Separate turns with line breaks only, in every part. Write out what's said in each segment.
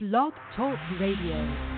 Blog Talk Radio.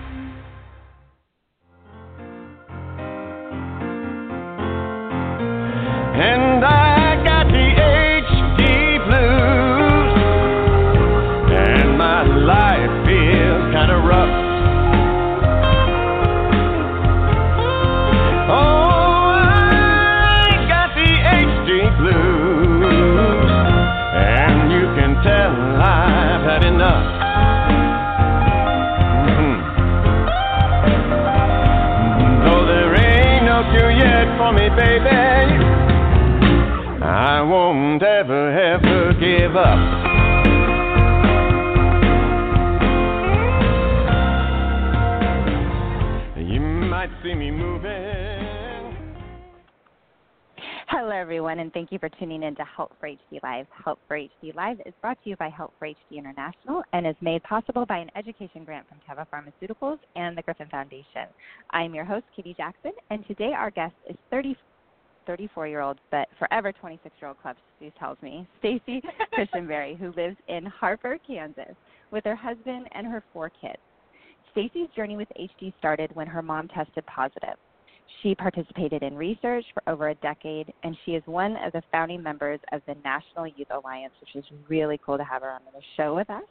Everyone, and thank you for tuning in to Help for HD Live. Help for HD Live is brought to you by Help for HD International and is made possible by an education grant from Teva Pharmaceuticals and the Griffin Foundation. I'm your host, Katie Jackson, and today our guest is 30, 34 year old, but forever 26 year old Club Sue tells me, Staci Cushenberry, who lives in Harper, Kansas, with her husband and her four kids. Staci's journey with HD started when her mom tested positive. She participated in research for over a decade, and she is one of the founding members of the National Youth Alliance, which is really cool to have her on the show with us.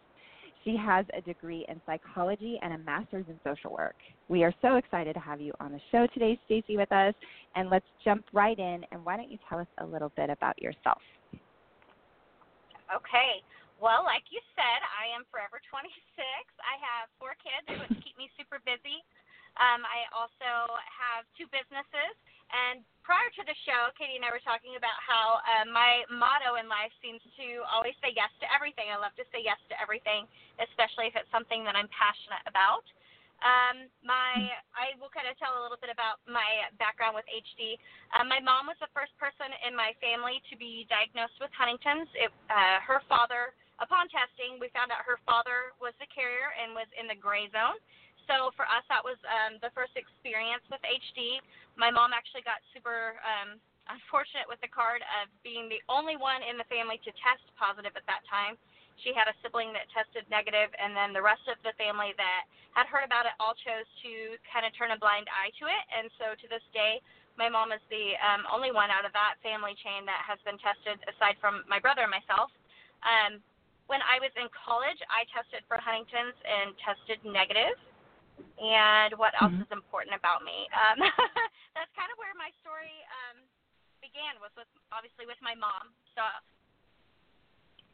She has a degree in psychology and a master's in social work. We are so excited to have you on the show today, Staci, with us. And let's jump right in. And why don't you tell us a little bit about yourself?
Okay. Well, like you said, I am forever 26. I have four kids, which keep me super busy. Um, I also have two businesses. And prior to the show, Katie and I were talking about how uh, my motto in life seems to always say yes to everything. I love to say yes to everything, especially if it's something that I'm passionate about. Um, my, I will kind of tell a little bit about my background with HD. Um, my mom was the first person in my family to be diagnosed with Huntington's. It, uh, her father, upon testing, we found out her father was the carrier and was in the gray zone. So for us, that was um, the first experience with HD. My mom actually got super um, unfortunate with the card of being the only one in the family to test positive at that time. She had a sibling that tested negative, and then the rest of the family that had heard about it all chose to kind of turn a blind eye to it. And so to this day, my mom is the um, only one out of that family chain that has been tested, aside from my brother and myself. Um, when I was in college, I tested for Huntington's and tested negative. And what else
Mhm.
is important about me? Um, that's kind of where my story um, began was with obviously with my mom. So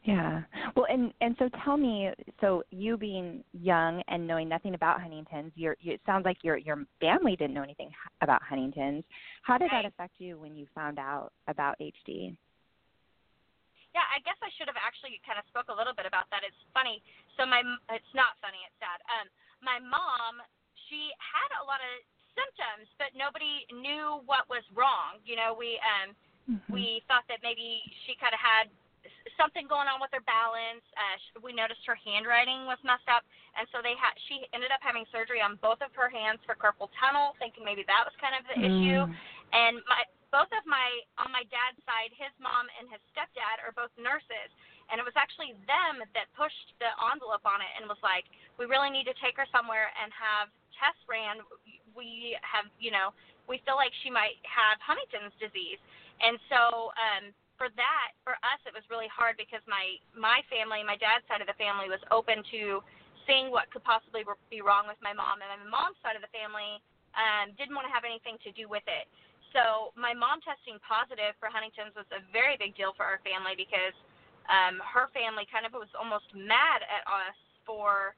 Yeah. Well, and and so tell me, so you being young and knowing nothing about Huntington's, your you, it sounds like your your family didn't know anything about Huntington's. How did that affect you when you found out about HD?
Yeah, I guess I should have actually kind of spoke a little bit about that. It's funny. So my it's not funny. It's sad. Um, my mom, she had a lot of symptoms, but nobody knew what was wrong. You know, we um we thought that maybe she kind of had something going on with her balance. Uh, sh- we noticed her handwriting was messed up, and so they had she ended up having surgery on both of her hands for carpal tunnel, thinking maybe that was kind of the issue.
Mm.
And my both of my on my dad's side, his mom and his stepdad are both nurses, and it was actually them that pushed the envelope on it and was like, we really need to take her somewhere and have tests ran. We have, you know, we feel like she might have Huntington's disease, and so um, for that, for us, it was really hard because my my family, my dad's side of the family, was open to seeing what could possibly be wrong with my mom, and my mom's side of the family um, didn't want to have anything to do with it. So my mom testing positive for Huntington's was a very big deal for our family because um, her family kind of was almost mad at us for,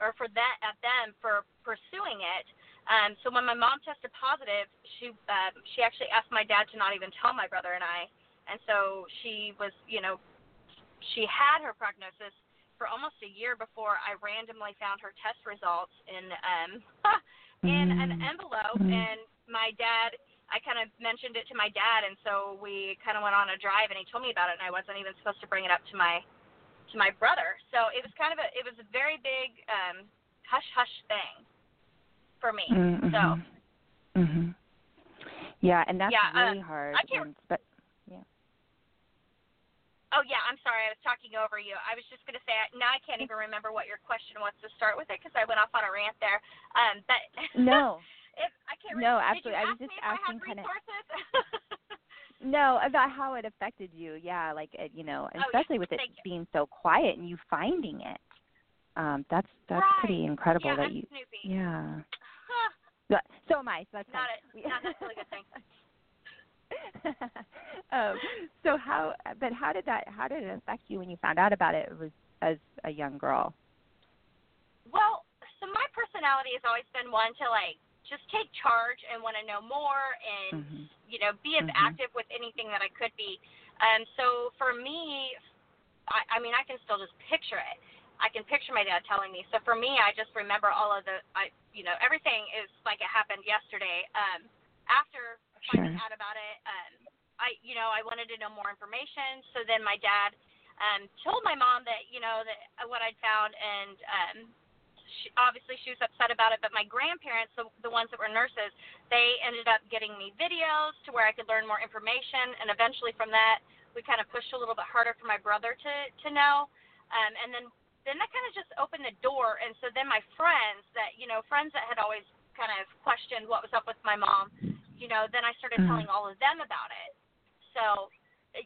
or for that at them for pursuing it. Um, so when my mom tested positive, she uh, she actually asked my dad to not even tell my brother and I, and so she was, you know, she had her prognosis for almost a year before I randomly found her test results in um, in an
Mm.
envelope,
Mm.
and my dad I kind of mentioned it to my dad, and so we kind of went on a drive, and he told me about it, and I wasn't even supposed to bring it up to my to my brother. So it was kind of a it was a very big um, hush hush thing for me.
Mm-hmm.
So
hmm Yeah, and that's
Yeah, uh,
hard.
I can't-
and, but yeah.
Oh yeah, I'm sorry. I was talking over you. I was just going to say now I can't even remember what your question was to start with it because I went off on a rant there. Um, but
no,
can't.
No, absolutely.
You
I was just asking kinda- no, about how it affected you. Yeah, like it, you know,
Oh, yeah.
especially with it
Thank you.
being so quiet and you finding it. Um, that's that's
right.
pretty incredible
yeah,
that
I'm
you.
Snoopy.
Yeah.
Huh,
so am I. So that's
not
fine.
a not necessarily a good thing.
um, so how? But how did that? How did it affect you when you found out about it? Was as a young girl.
Well, so my personality has always been one to like just take charge and want to know more and
Mhm.
you know be as
Mhm.
active with anything that I could be. Um, so for me, I, I mean I can still just picture it. I can picture my dad telling me. So for me, I just remember all of the, I you know everything is like it happened yesterday. Um, after finding out about it, um, I you know I wanted to know more information. So then my dad um, told my mom that you know that what I'd found, and um, she, obviously she was upset about it. But my grandparents, the, the ones that were nurses, they ended up getting me videos to where I could learn more information, and eventually from that we kind of pushed a little bit harder for my brother to to know, um, and then then that kind of just opened the door. And so then my friends that you know friends that had always kind of questioned what was up with my mom, you know, then I started
Mhm.
telling all of them about it. So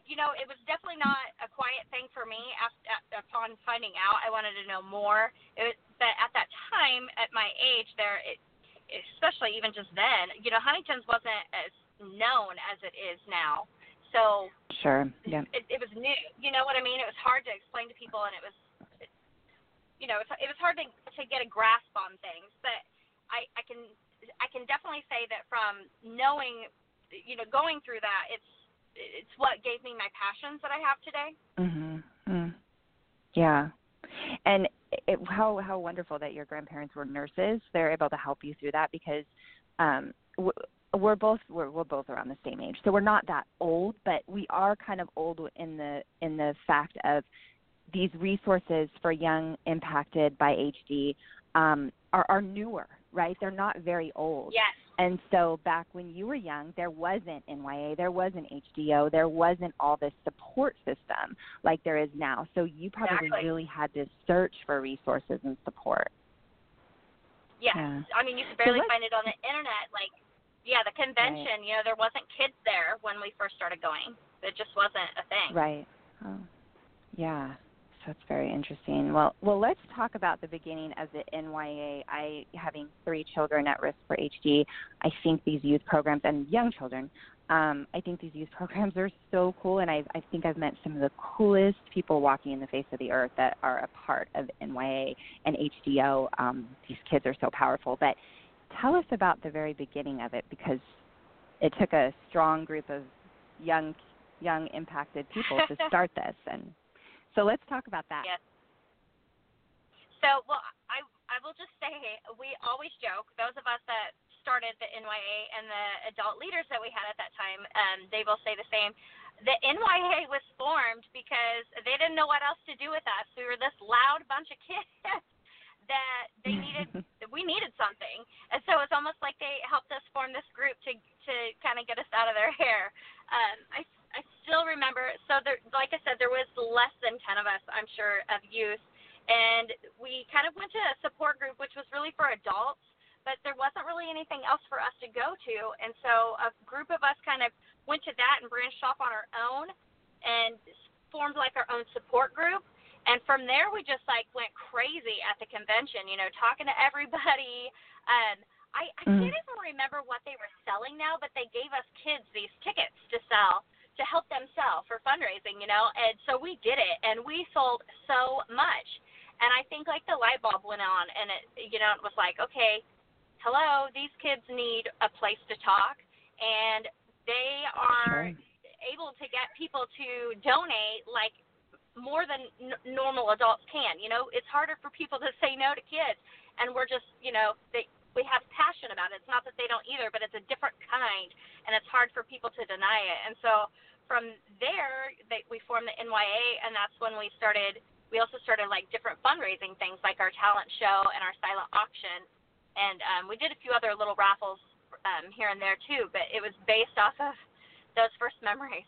you know, it was definitely not a quiet thing for me. After, upon finding out, I wanted to know more. It was, but at that time, at my age, there, it, especially even just then, you know, Huntington's wasn't as known as it is now. So
Sure. Yeah.
it, it was new. You know what I mean? It was hard to explain to people, and it was, it, you know, it's, it was hard to to get a grasp on things. But I I can I can definitely say that from knowing, you know, going through that, it's it's what gave me my passions that I have today.
Mhm. Mm. Yeah. And it, how how wonderful that your grandparents were nurses. They're able to help you through that because um we're both we're we're both around the same age. So we're not that old, but we are kind of old in the in the fact of these resources for young impacted by HD um are are newer, right? They're not very old.
Yes.
And so back when you were young, there wasn't NYA, there wasn't HDO, there wasn't all this support system like there is now. So you probably
Exactly.
really had to search for resources and support.
Yes.
Yeah.
I mean, you could barely
let's-
find it on the internet. Like, yeah, the convention. You know, there wasn't kids there when we first started going. It just wasn't a thing.
Right. Oh. Yeah. That's very interesting. Well, well, let's talk about the beginning of the NYA. I, having three children at risk for HD, I think these youth programs and young children, um, I think these youth programs are so cool, and I, I think I've met some of the coolest people walking in the face of the earth that are a part of NYA and HDO. Um, these kids are so powerful. But tell us about the very beginning of it, because it took a strong group of young, young impacted people to start this, and so let's talk about that.
Yes. So, well, I I will just say we always joke. Those of us that started the NYA and the adult leaders that we had at that time, um, they will say the same. The NYA was formed because they didn't know what else to do with us. We were this loud bunch of kids that they needed we needed something and so it's almost like they helped us form this group to to kind of get us out of their hair um i still remember so there like i said there was less than 10 of us i'm sure of youth. And we kind of went to a support group which was really for adults but there wasn't really anything else for us to go to. And so a group of us kind of went to that and branched off on our own and formed like our own support group. And from there we just like went crazy at the convention you know talking to everybody. Um i i
Mm.
can't even remember what they were selling now but they gave us kids these tickets to sell to help them sell for fundraising you know and so we did it and we sold so much and i think like the light bulb went on and it you know it was like okay hello these kids need a place to talk and they are
Sure.
able to get people to donate like more than n- normal adults can. You know, it's harder for people to say no to kids, and we're just, you know, they we have passion about it. It's not that they don't either, but it's a different kind, and it's hard for people to deny it. And so from there, they, we formed the NYA, and that's when we started. We also started like different fundraising things, like our talent show and our silent auction, and um, we did a few other little raffles um, here and there too. But it was based off of those first memories.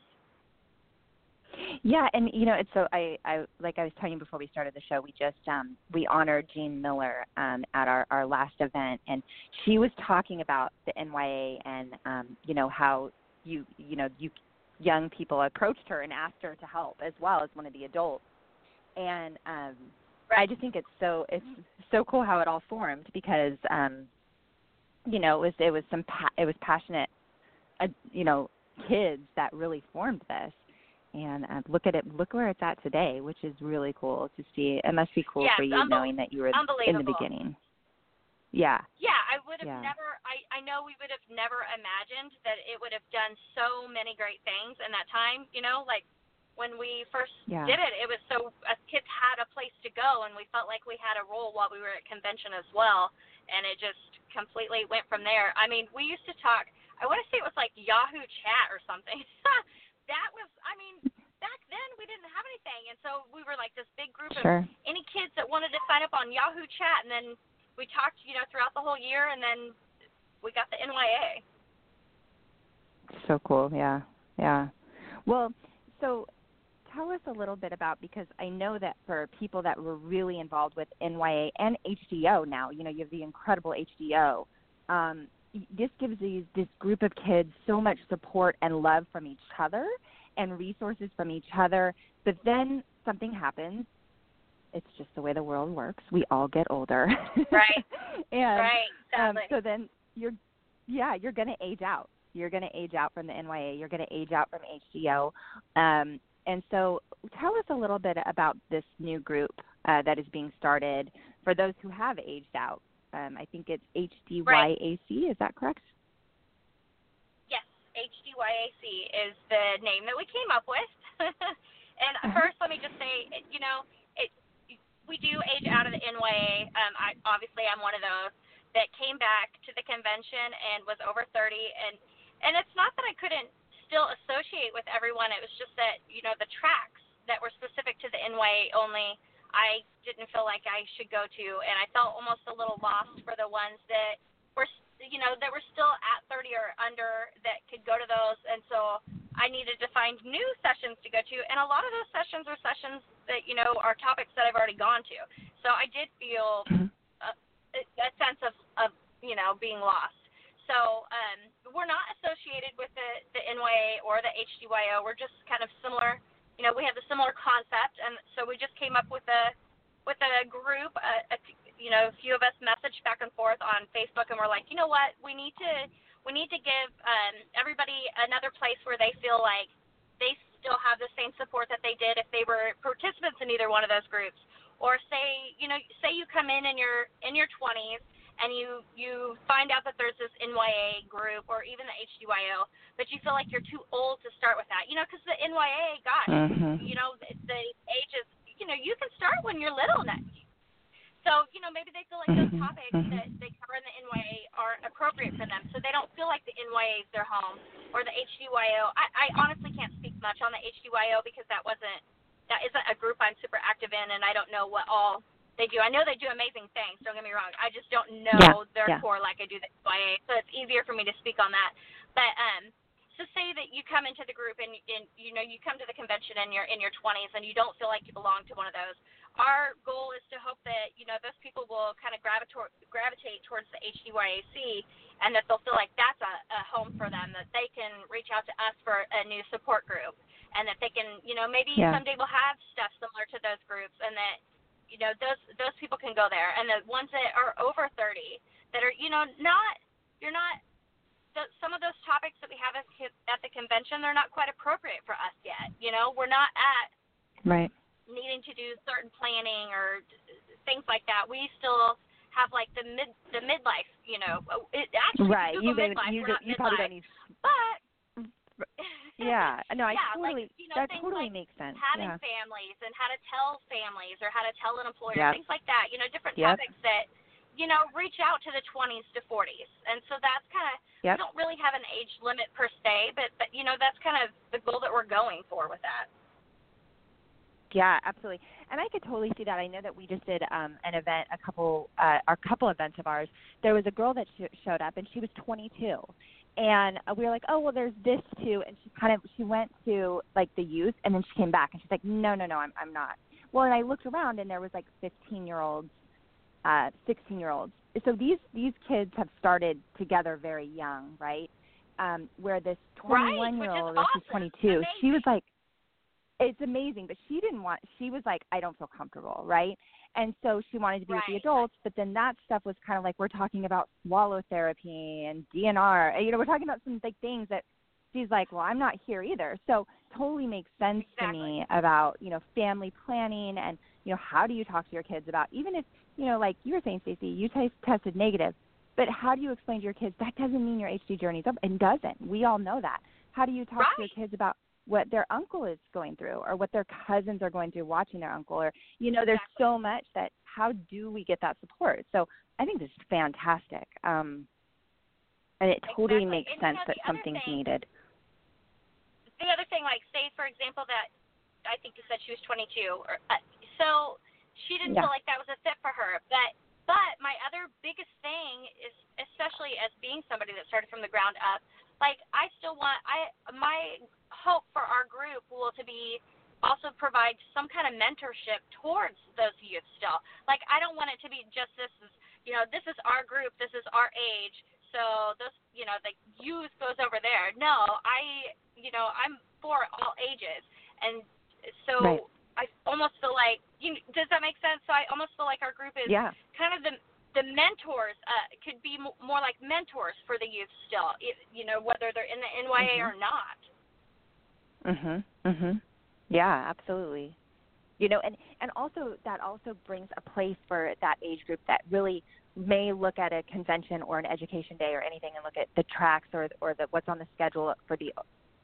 Yeah, and you know, it's so I, I like I was telling you before we started the show, we just um we honored Jean Miller um at our our last event and she was talking about the NYA and um you know how you you know you young people approached her and asked her to help as well as one of the adults. And um I just think it's so it's so cool how it all formed because um you know, it was it was some pa- it was passionate uh, you know, kids that really formed this and uh, look at it look where it's at today which is really cool to see. It must be cool
yes,
for you knowing that you were in the beginning. Yeah.
Yeah i would have
yeah.
never i i know we would have never imagined that it would have done so many great things in that time you know like when we first
yeah.
did it it was so us kids had a place to go and we felt like we had a role while we were at convention as well and it just completely went from there. I mean we used to talk i want to say it was like yahoo chat or something. That was I mean back then we didn't have anything and so we were like this big group
sure.
of any kids that wanted to sign up on Yahoo chat and then we talked you know throughout the whole year and then we got the NYA.
So cool, yeah. Yeah. Well, so tell us a little bit about because I know that for people that were really involved with NYA and HDO now, you know, you have the incredible HDO. Um, this gives these this group of kids so much support and love from each other and resources from each other. But then something happens. It's just the way the world works. We all get older.
Right.
and
right.
um, so then you're yeah, you're going to age out. You're going to age out from the NYA. You're going to age out from HDO. Um, and so tell us a little bit about this new group uh, that is being started for those who have aged out. Um, I think it's HDYAC.
Right.
Is that correct?
yes, HDYAC is the name that we came up with. and
Uh-huh.
first, let me just say, you know, it we do age out of the NYA. Um, I obviously I'm one of those that came back to the convention and was over 30, and and it's not that I couldn't still associate with everyone. It was just that you know the tracks that were specific to the NYA only. I didn't feel like I should go to, and I felt almost a little lost for the ones that were, you know, that were still at 30 or under that could go to those, and so I needed to find new sessions to go to, and a lot of those sessions are sessions that you know are topics that I've already gone to. So I did feel
Mhm.
a, a sense of, of you know being lost. So um, we're not associated with the the NYA or the HDYO. We're just kind of similar. You know, we have the similar concept, and so we just came up with a with a group. A, a, you know, a few of us messaged back and forth on Facebook, and we're like, you know what, we need to we need to give um, everybody another place where they feel like they still have the same support that they did if they were participants in either one of those groups. Or say, you know, say you come in in your in your 20s and you you find out that there's this NYA group or even the HDYO, but you feel like you're too old to start with that. You know, because the NYA, gosh,
Mhm.
you know, the, the age is, you know, you can start when you're little. So, you know, maybe they feel like those
Mhm,
topics
mhm.
that they cover in the NYA aren't appropriate for them, so they don't feel like the NYA is their home or the HDYO. I, I honestly can't speak much on the HDYO because that wasn't that isn't a group I'm super active in, and I don't know what all they do. I know they do amazing things. Don't get me wrong. I just don't know
Yeah,
their
yeah.
core like I do the NYA, so it's easier for me to speak on that. But um, so say that you come into the group and, and you know you come to the convention and you're in your 20s and you don't feel like you belong to one of those. Our goal is to hope that you know those people will kind of gravitate gravitate towards the HDYAC and that they'll feel like that's a, a home for them. That they can reach out to us for a new support group and that they can you know maybe
Yeah.
someday we'll have stuff similar to those groups and that you know those those people can go there and the ones that are over 30 that are you know not you're not the, some of those topics that we have at, at the convention they're not quite appropriate for us yet you know we're not at
Right.
needing to do certain planning or things like that we still have like the mid the midlife you know oh, it actually
Right. You don't,
midlife,
you,
not
you probably don't need
but
Yeah. No, I
Yeah, like,
totally
you know,
that totally
like
makes sense.
having
Yeah.
families and how to tell families or how to tell an employer,
Yep.
things like that. You know, different
Yep.
topics that you know reach out to the 20s to 40s, and so that's kind of
Yep.
we don't really have an age limit per se, but but you know that's kind of the goal that we're going for with that.
Yeah, absolutely. And I could totally see that. I know that we just did um, an event, a couple, uh, our couple events of ours. There was a girl that sh- showed up, and she was 22, and we were like, oh well, there's this too. And she kind of she went to like the youth, and then she came back, and she's like, no, no, no, I'm I'm not. Well, and I looked around, and there was like 15 year olds, uh, 16 year olds. So these these kids have started together very young, right? Um, where this 21 year old,
or
she's 22, she was like it's amazing but she didn't want she was like i don't feel comfortable right and so she wanted to be
right.
with the adults but then that stuff was kind of like we're talking about swallow therapy and dnr you know we're talking about some big things that she's like well i'm not here either so totally makes sense
exactly.
to me about you know family planning and you know how do you talk to your kids about even if you know like you were saying staci you t- tested negative but how do you explain to your kids that doesn't mean your hd journey's up and doesn't we all know that how do you talk
right.
to your kids about what their uncle is going through or what their cousins are going through watching their uncle or you know there's
exactly.
so much that how do we get that support so i think this is fantastic um and it totally
exactly.
makes
and
sense
you know,
that something's
thing,
needed
the other thing like say for example that i think you said she was 22 or uh, so she didn't
yeah.
feel like that was a fit for her but but my other biggest thing is especially as being somebody that started from the ground up like I still want I my hope for our group will to be also provide some kind of mentorship towards those youth still. Like I don't want it to be just this is you know, this is our group, this is our age, so those you know, the youth goes over there. No, I you know, I'm for all ages. And so
right.
I almost feel like you does that make sense? So I almost feel like our group is
yeah.
kind of the the mentors uh, could be m- more like mentors for the youth still, you know, whether they're in the NYA
mm-hmm.
or not.
Mhm. Mhm. Yeah, absolutely. You know, and and also that also brings a place for that age group that really may look at a convention or an education day or anything and look at the tracks or or the what's on the schedule for the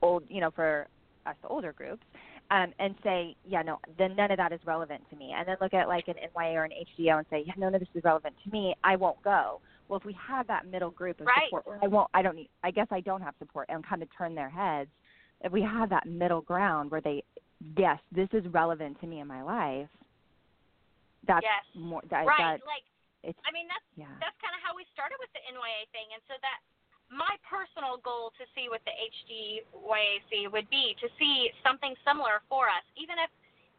old, you know, for us the older groups um, and say, yeah, no, then none of that is relevant to me. And then look at like an NYA or an HDO and say, yeah, none of this is relevant to me. I won't go. Well, if we have that middle group of
right.
support, I won't. I don't need. I guess I don't have support and kind of turn their heads. If we have that middle ground where they, yes, this is relevant to me in my life. That's
yes.
more. That,
right.
That,
like,
it's,
I mean, that's
yeah.
that's kind of how we started with the NYA thing, and so that my personal goal to see with the HDYAC would be to see something similar for us, even if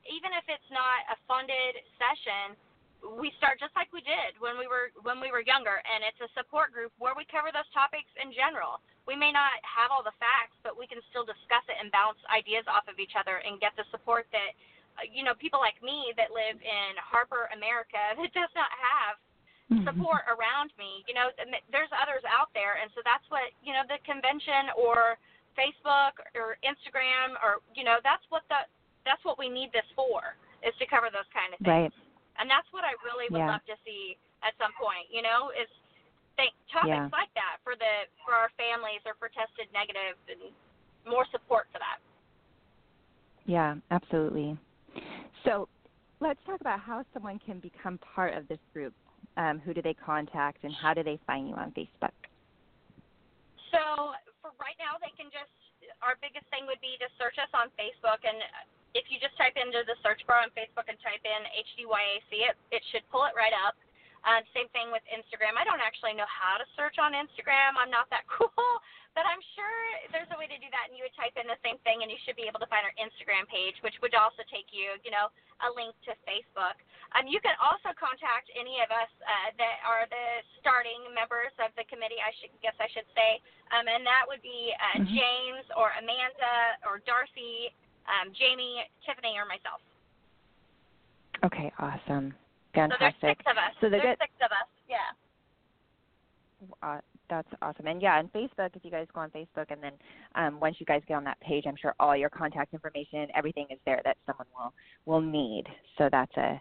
even if it's not a funded session. We start just like we did when we were when we were younger, and it's a support group where we cover those topics in general. We may not have all the facts, but we can still discuss it and bounce ideas off of each other and get the support that uh, you know people like me that live in Harper, America, that does not have Mm-hmm. support around me. You know, there's others out there, and so that's what you know the convention or Facebook or Instagram or you know that's what the that's what we need this for is to cover those kind of things.
Right.
And that's what I really would
Yeah.
love to see at some point. You know, is think topics
Yeah.
like that for the for our families or for tested negative and more support for that.
Yeah, absolutely. So let's talk about how someone can become part of this group. Um, who do they contact and how do they find you on Facebook?
So for right now, they can just our biggest thing would be to search us on Facebook, and if you just type into the search bar on Facebook and type in HDYAC, it it should pull it right up. Um, same thing with Instagram. I don't actually know how to search on Instagram. I'm not that cool, but I'm sure there's a way to do that. And you would type in the same thing, and you should be able to find our Instagram page, which would also take you, you know, a link to Facebook. Um, you can also contact any of us uh, that are the starting members of the committee. I should guess I should say, um, and that would be uh,
Mhm.
James or Amanda or Darcy, um, Jamie, Tiffany, or myself.
Okay, awesome. fantastic.
So there's six of us.
So
there's
good-
six of us. Yeah.
Uh, that's awesome. And yeah, on Facebook, if you guys go on Facebook, and then um, once you guys get on that page, I'm sure all your contact information, everything is there that someone will will need. So that's a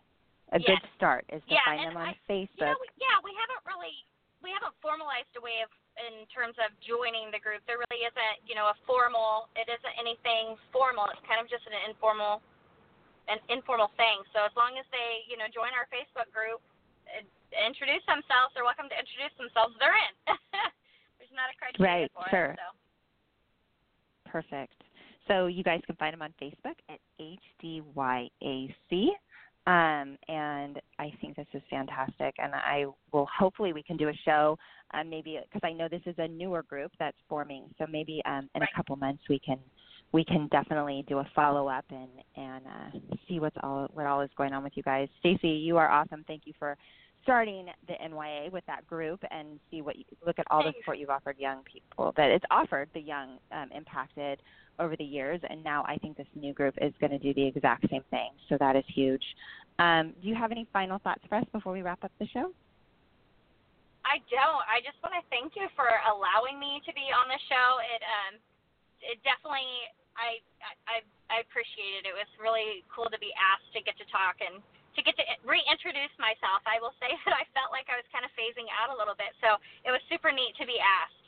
a good start is to
Yeah,
find them on
I-
Facebook.
You know, yeah, we haven't really we haven't formalized a way of in terms of joining the group. There really isn't, you know, a formal. It isn't anything formal. It's kind of just an informal, an informal thing. So as long as they, you know, join our Facebook group, introduce themselves, they're welcome to introduce themselves. They're in. There's not a criteria
Right,
for
sure.
it. So
Perfect. So you guys can find them on Facebook at HDYAC. Um, and I think this is fantastic. And I will hopefully we can do a show, um, maybe because I know this is a newer group that's forming. So maybe um, in
right.
a couple months we can we can definitely do a follow up and and uh, see what's all what all is going on with you guys. Staci, you are awesome. Thank you for starting the NYA with that group and see what you look at all the support you've offered young people that it's offered the young um, impacted over the years and now I think this new group is going to do the exact same thing. So that is huge. Um, do you have any final thoughts for us before we wrap up the show?
I don't. I just want to thank you for allowing me to be on the show. It um it definitely I I I appreciate it. It was really cool to be asked to get to talk and to get to reintroduce myself. I will say that I felt like I was kind of phasing out a little bit. So it was super neat to be asked.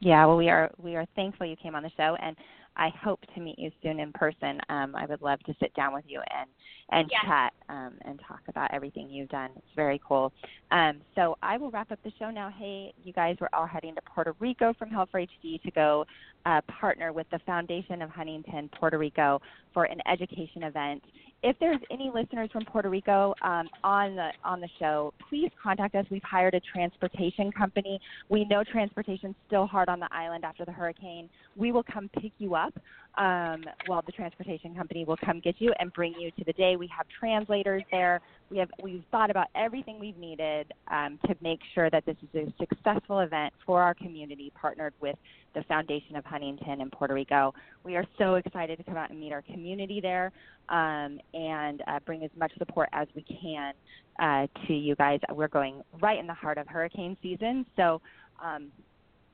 Yeah, well, we are we are thankful you came on the show, and I hope to meet you soon in person. Um, I would love to sit down with you and and chat um, and talk about everything you've done. It's very cool. Um, so I will wrap up the show now. Hey, you guys, we're all heading to Puerto Rico from Help for HD to go uh, partner with the Foundation of Huntington Puerto Rico for an education event if there's any listeners from Puerto Rico um, on the on the show, please contact us. We've hired a transportation company. We know transportation's still hard on the island after the hurricane. We will come pick you up. Um, well, the transportation company will come get you and bring you to the day. We have translators there. We have we've thought about everything we've needed um, to make sure that this is a successful event for our community, partnered with the Foundation of Huntington in Puerto Rico. We are so excited to come out and meet our community there um, and uh, bring as much support as we can uh, to you guys. We're going right in the heart of hurricane season, so um,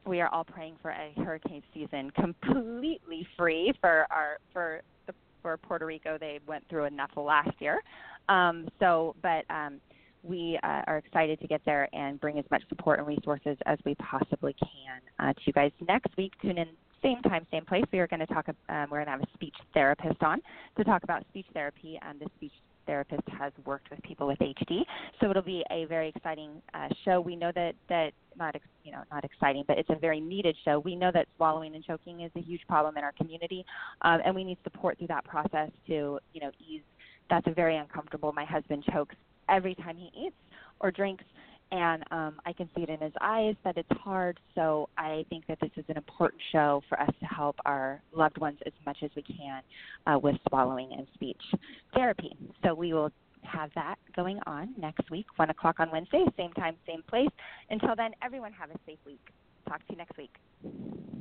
we are all praying for a hurricane season completely free for our for the, for Puerto Rico. They went through enough last year, um, so but. Um, we uh, are excited to get there and bring as much support and resources as we possibly can uh, to you guys. Next week, tune in same time, same place. We are going to talk. Um, we're going to have a speech therapist on to talk about speech therapy. And the speech therapist has worked with people with HD, so it'll be a very exciting uh, show. We know that that not ex- you know not exciting, but it's a very needed show. We know that swallowing and choking is a huge problem in our community, um, and we need support through that process to you know ease. That's a very uncomfortable. My husband chokes every time he eats or drinks and um, I can see it in his eyes that it's hard. So I think that this is an important show for us to help our loved ones as much as we can uh, with swallowing and speech therapy. So we will have that going on next week, 1 o'clock on Wednesday, same time, same place. Until then, everyone have a safe week. Talk to you next week.